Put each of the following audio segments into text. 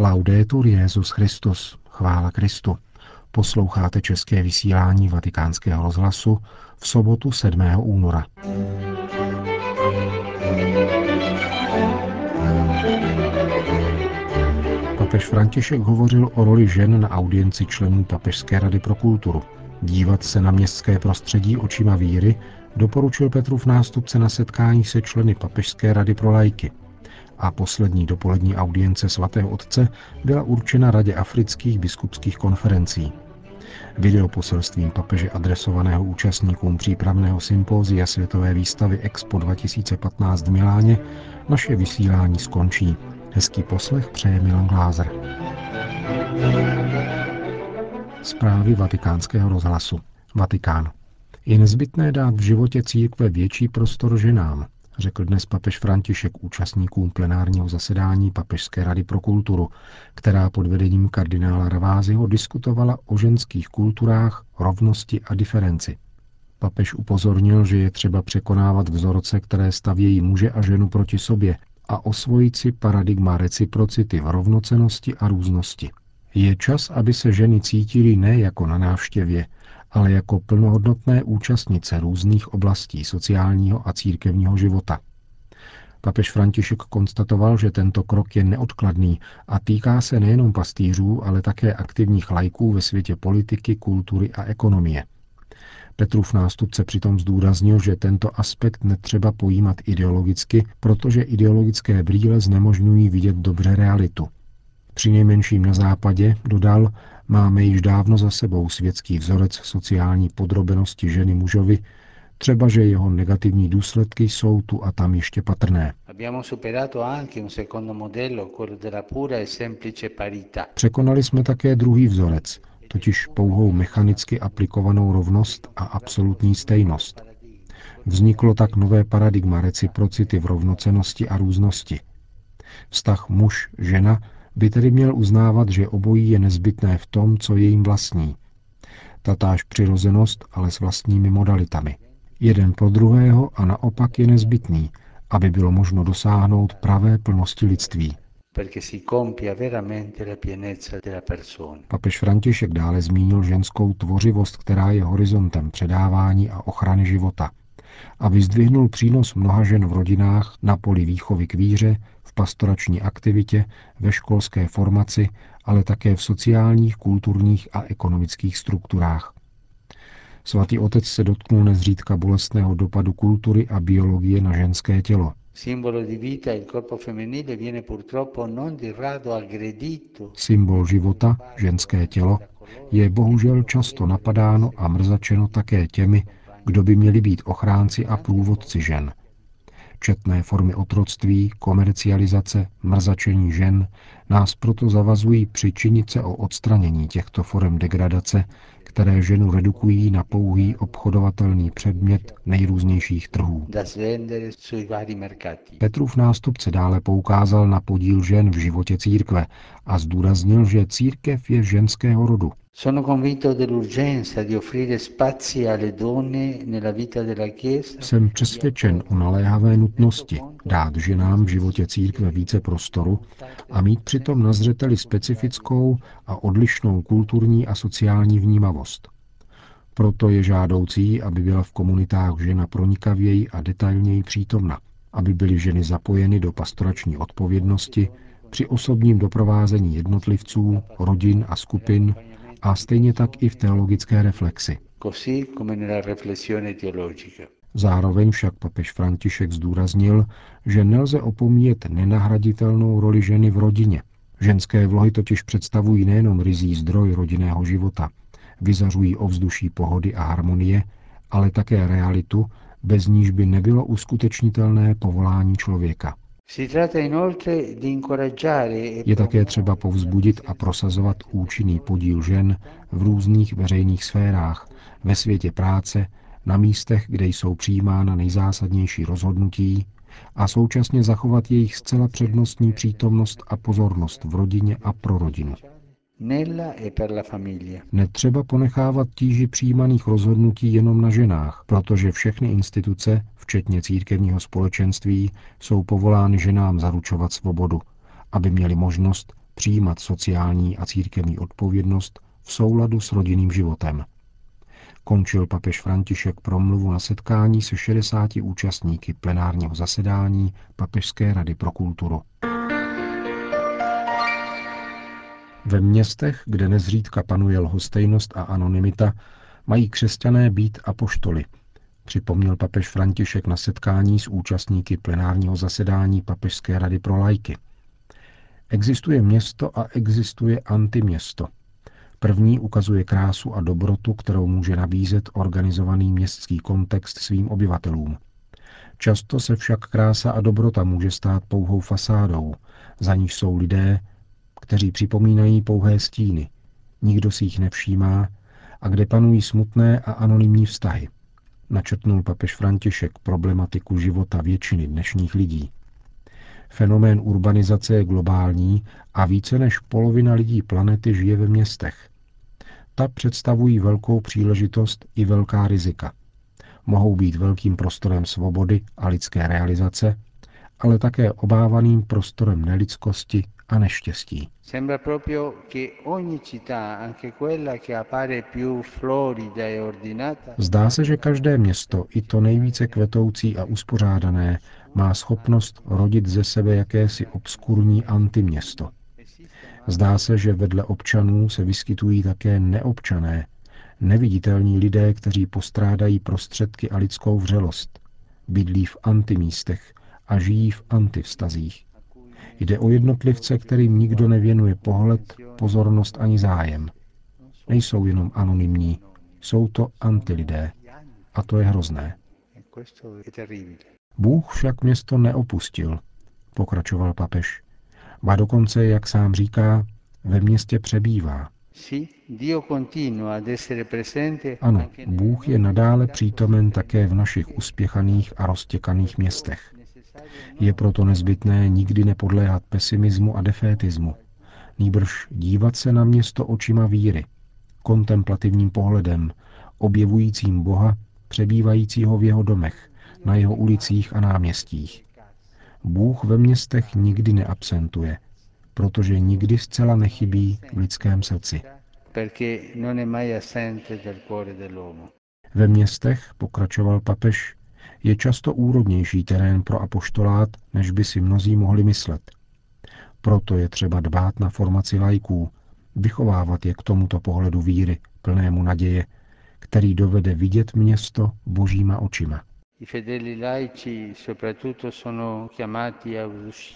Laudetur Jezus Christus, chvála Kristu. Posloucháte české vysílání Vatikánského rozhlasu v sobotu 7. února. Papež František hovořil o roli žen na audienci členů Papežské rady pro kulturu. Dívat se na městské prostředí očima víry doporučil Petrův nástupce na setkání se členy Papežské rady pro lajky. A poslední dopolední audience svatého otce byla určena Radě afrických biskupských konferencí. Videoposelstvím papeže adresovaného účastníkům přípravného sympózia Světové výstavy Expo 2015 v Miláně naše vysílání skončí. Hezký poslech přeje Milan Glázer. Zprávy vatikánského rozhlasu. Vatikán. Je nezbytné dát v životě církve větší prostor ženám, řekl dnes papež František účastníkům plenárního zasedání Papežské rady pro kulturu, která pod vedením kardinála Ravázyho diskutovala o ženských kulturách, rovnosti a diferenci. Papež upozornil, že je třeba překonávat vzorce, které stavějí muže a ženu proti sobě a osvojit si paradigma reciprocity v rovnocenosti a různosti. Je čas, aby se ženy cítily ne jako na návštěvě, ale jako plnohodnotné účastnice různých oblastí sociálního a církevního života. Papež František konstatoval, že tento krok je neodkladný a týká se nejenom pastýřů, ale také aktivních lajků ve světě politiky, kultury a ekonomie. Petrův nástupce přitom zdůraznil, že tento aspekt netřeba pojímat ideologicky, protože ideologické brýle znemožňují vidět dobře realitu. Při nejmenším na západě, dodal, máme již dávno za sebou světský vzorec sociální podrobenosti ženy mužovi, třeba že jeho negativní důsledky jsou tu a tam ještě patrné. E Překonali jsme také druhý vzorec, totiž pouhou mechanicky aplikovanou rovnost a absolutní stejnost. Vzniklo tak nové paradigma reciprocity v rovnocenosti a různosti. Vztah muž-žena by tedy měl uznávat, že obojí je nezbytné v tom, co je jim vlastní. Tatáž přirozenost, ale s vlastními modalitami. Jeden pro druhého a naopak je nezbytný, aby bylo možno dosáhnout pravé plnosti lidství. Papež František dále zmínil ženskou tvořivost, která je horizontem předávání a ochrany života a vyzdvihnul přínos mnoha žen v rodinách na poli výchovy k víře, pastorační aktivitě, ve školské formaci, ale také v sociálních, kulturních a ekonomických strukturách. Svatý otec se dotknul nezřídka bolestného dopadu kultury a biologie na ženské tělo. Symbol života, ženské tělo, je bohužel často napadáno a mrzačeno také těmi, kdo by měli být ochránci a průvodci žen. Četné formy otroctví, komercializace, mrzačení žen nás proto zavazují přičinit se o odstranění těchto forem degradace, které ženu redukují na pouhý obchodovatelný předmět nejrůznějších trhů. Petrův nástupce dále poukázal na podíl žen v životě církve a zdůraznil, že církev je ženského rodu. Sono convinto dell'urgenza di offrire spazi alle donne nella vita della Chiesa. Jsem přesvědčen o naléhavé nutnosti dát ženám v životě církve více prostoru a mít přitom na zřeteli specifickou a odlišnou kulturní a sociální vnímavost. Proto je žádoucí, aby byla v komunitách žena pronikavěji a detailněji přítomna, aby byly ženy zapojeny do pastorační odpovědnosti při osobním doprovázení jednotlivců, rodin a skupin a stejně tak i v teologické reflexi. Zároveň však papež František zdůraznil, že nelze opomíjet nenahraditelnou roli ženy v rodině. Ženské vlohy totiž představují nejenom rizí zdroj rodinného života, vyzařují ovzduší pohody a harmonie, ale také realitu, bez níž by nebylo uskutečnitelné povolání člověka. E Je také třeba povzbudit a prosazovat účinný podíl žen v různých veřejných sférách, ve světě práce, na místech, kde jsou přijímána nejzásadnější rozhodnutí a současně zachovat jejich zcela přednostní přítomnost a pozornost v rodině a pro rodinu. E Netřeba ponechávat tíži přijímaných rozhodnutí jenom na ženách, protože všechny instituce, včetně církevního společenství, jsou povolány ženám zaručovat svobodu, aby měli možnost přijímat sociální a církevní odpovědnost v souladu s rodinným životem. Končil papež František promluvu na setkání se 60 účastníky plenárního zasedání Papežské rady pro kulturu. Ve městech, kde nezřídka panuje lhostejnost a anonymita, mají křesťané být apoštoly, připomněl papež František na setkání s účastníky plenárního zasedání Papežské rady pro lajky. Existuje město a existuje antiměsto. První ukazuje krásu a dobrotu, kterou může nabízet organizovaný městský kontext svým obyvatelům. Často se však krása a dobrota může stát pouhou fasádou, za níž jsou lidé, kteří připomínají pouhé stíny, nikdo si jich nevšímá a kde panují smutné a anonymní vztahy. Načetnul papež František problematiku života většiny dnešních lidí. Fenomén urbanizace je globální a více než polovina lidí planety žije ve městech. Ta představují velkou příležitost i velká rizika. Mohou být velkým prostorem svobody a lidské realizace, ale také obávaným prostorem nelidskosti a neštěstí. Zdá se, že každé město, i to nejvíce kvetoucí a uspořádané, má schopnost rodit ze sebe jakési obskurní antiměsto. Zdá se, že vedle občanů se vyskytují také neobčané, neviditelní lidé, kteří postrádají prostředky a lidskou vřelost, bydlí v antimístech a žijí v antivstazích. Jde o jednotlivce, kterým nikdo nevěnuje pohled, pozornost ani zájem. Nejsou jenom anonymní, jsou to antilidé. A to je hrozné. Bůh však město neopustil, pokračoval papež. Ba dokonce, jak sám říká, ve městě přebývá. Ano, Bůh je nadále přítomen také v našich uspěchaných a roztěkaných městech. Je proto nezbytné nikdy nepodléhat pesimismu a defétismu, nýbrž dívat se na město očima víry, kontemplativním pohledem, objevujícím Boha, přebývajícího v jeho domech, na jeho ulicích a náměstích. Bůh ve městech nikdy neabsentuje, protože nikdy zcela nechybí v lidském srdci. Ve městech, pokračoval papež, je často úrodnější terén pro apoštolát, než by si mnozí mohli myslet. Proto je třeba dbát na formaci lajků, vychovávat je k tomuto pohledu víry, plnému naděje, který dovede vidět město božíma očima.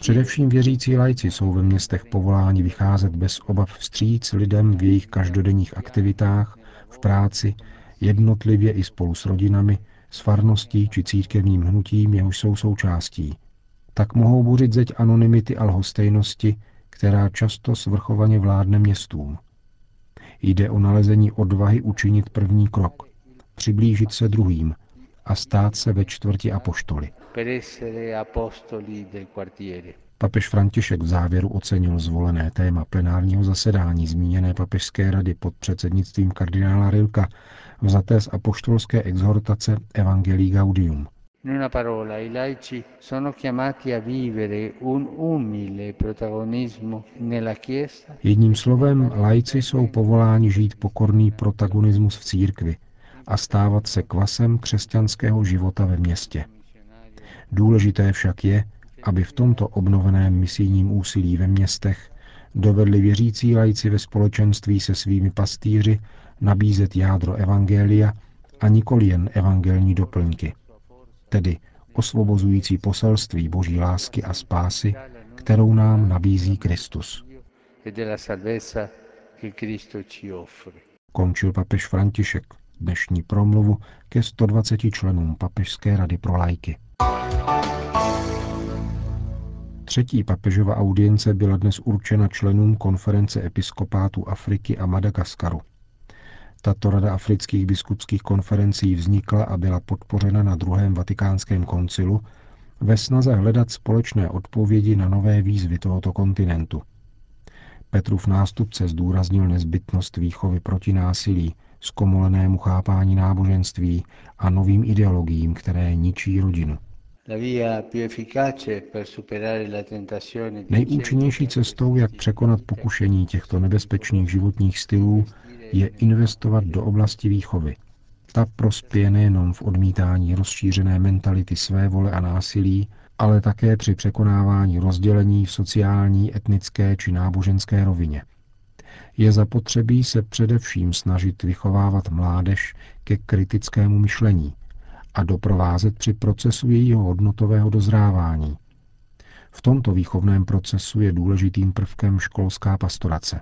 Především věřící lajci jsou ve městech povoláni vycházet bez obav vstříc lidem v jejich každodenních aktivitách, v práci, jednotlivě i spolu s rodinami, s farností či církevním hnutím, jehož jsou součástí. Tak mohou buřit zeď anonymity a lhostejnosti, která často svrchovaně vládne městům. Jde o nalezení odvahy učinit první krok, přiblížit se druhým a stát se ve čtvrti apoštoly. Papež František v závěru ocenil zvolené téma plenárního zasedání zmíněné papežské rady pod předsednictvím kardinála Rilka, vzaté z apoštolské exhortace Evangelii Gaudium. In una parola, i laici sono chiamati a vivere un umile protagonismo nella Chiesa. Jedním slovem, laici jsou povoláni žít pokorný protagonismus v církvi a stávat se kvasem křesťanského života ve městě. Důležité však je, aby v tomto obnoveném misijním úsilí ve městech dovedli věřící lajci ve společenství se svými pastýři nabízet jádro evangelia a nikoli jen evangelní doplňky, tedy osvobozující poselství boží lásky a spásy, kterou nám nabízí Kristus. Končil papež František dnešní promluvu ke 120 členům Papežské rady pro lajky. Třetí papežova audience byla dnes určena členům konference episkopátů Afriky a Madagaskaru. Tato rada afrických biskupských konferencí vznikla a byla podpořena na druhém vatikánském koncilu ve snaze hledat společné odpovědi na nové výzvy tohoto kontinentu. Petrův nástupce zdůraznil nezbytnost výchovy proti násilí, zkomolenému chápání náboženství a novým ideologiím, které ničí rodinu. Nejúčinnější cestou, jak překonat pokušení těchto nebezpečných životních stylů, je investovat do oblasti výchovy. Ta prospěje nejenom v odmítání rozšířené mentality své vole a násilí, ale také při překonávání rozdělení v sociální, etnické či náboženské rovině. Je zapotřebí se především snažit vychovávat mládež ke kritickému myšlení a doprovázet při procesu jejího hodnotového dozrávání. V tomto výchovném procesu je důležitým prvkem školská pastorace.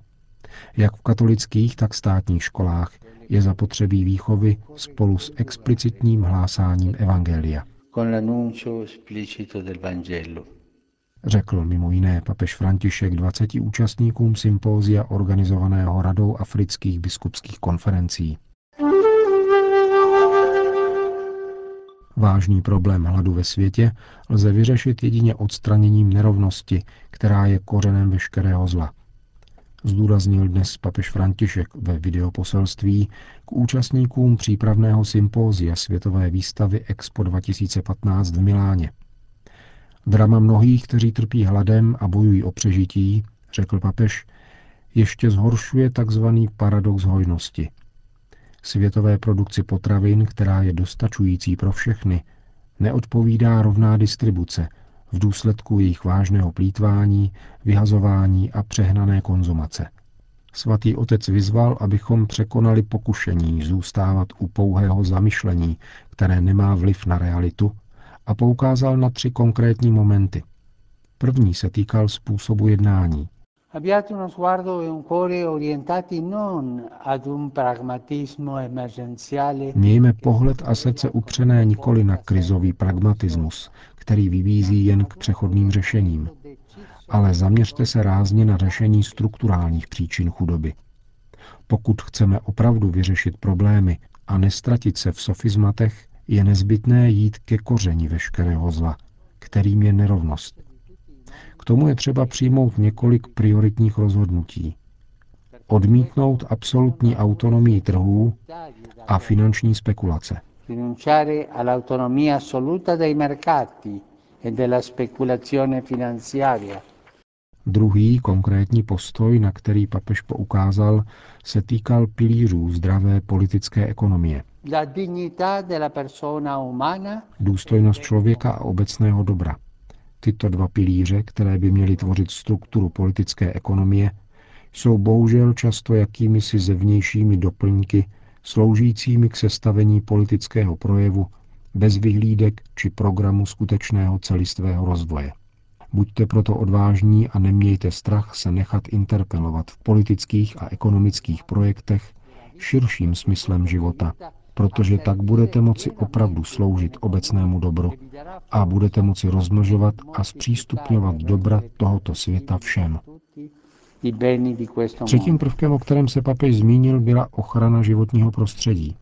Jak v katolických, tak státních školách je zapotřebí výchovy spolu s explicitním hlásáním Evangelia. Řekl mimo jiné papež František 20 účastníkům sympózia organizovaného Radou afrických biskupských konferencí. Vážný problém hladu ve světě lze vyřešit jedině odstraněním nerovnosti, která je kořenem veškerého zla zdůraznil dnes papež František ve videoposelství k účastníkům přípravného sympózia Světové výstavy Expo 2015 v Miláně. Drama mnohých, kteří trpí hladem a bojují o přežití, řekl papež, ještě zhoršuje tzv. paradox hojnosti. Světové produkci potravin, která je dostačující pro všechny, neodpovídá rovná distribuce – v důsledku jejich vážného plítvání, vyhazování a přehnané konzumace. Svatý otec vyzval, abychom překonali pokušení zůstávat u pouhého zamyšlení, které nemá vliv na realitu, a poukázal na tři konkrétní momenty. První se týkal způsobu jednání. Abbiate uno sguardo e un cuore orientati non ad un pragmatismo emergenziale. Mějme pohled a srdce upřené nikoli na krizový pragmatismus, který vybízí jen k přechodným řešením, ale zaměřte se rázně na řešení strukturálních příčin chudoby. Pokud chceme opravdu vyřešit problémy a nestratit se v sofizmatech, je nezbytné jít ke kořeni veškerého zla, kterým je nerovnost. K tomu je třeba přijmout několik prioritních rozhodnutí. Odmítnout absolutní autonomii trhů a finanční spekulace e. Druhý konkrétní postoj, na který papež poukázal, se týkal pilířů zdravé politické ekonomie. Důstojnost člověka a obecného dobra. Tyto dva pilíře, které by měly tvořit strukturu politické ekonomie, jsou bohužel často jakými si zevnějšími doplňky sloužícími k sestavení politického projevu bez vyhlídek či programu skutečného celistvého rozvoje. Buďte proto odvážní a nemějte strach se nechat interpelovat v politických a ekonomických projektech širším smyslem života, protože tak budete moci opravdu sloužit obecnému dobru a budete moci rozmnožovat a zpřístupňovat dobra tohoto světa všem. Třetím prvkem, o kterém se papež zmínil, byla ochrana životního prostředí.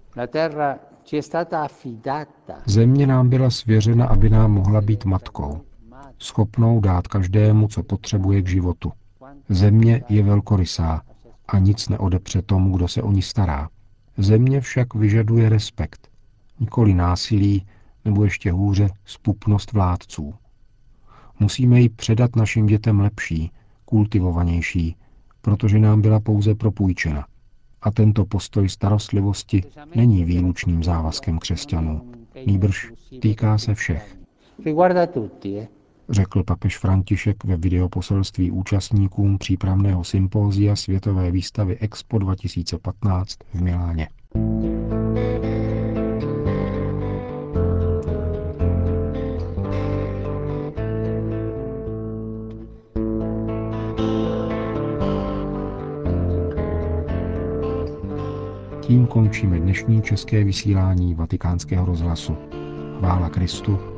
Země nám byla svěřena, aby nám mohla být matkou, schopnou dát každému, co potřebuje k životu. Země je velkorysá a nic neodepře tomu, kdo se o ní stará. Země však vyžaduje respekt, nikoli násilí nebo ještě hůře spupnost vládců. Musíme ji předat našim dětem lepší, kultivovanější, protože nám byla pouze propůjčena. A tento postoj starostlivosti není výlučným závazkem křesťanů. Nýbrž týká se všech. Řekl papež František ve videoposelství účastníkům přípravného sympózia Světové výstavy Expo 2015 v Miláně. Tím končíme dnešní české vysílání vatikánského rozhlasu. Chvála Kristu,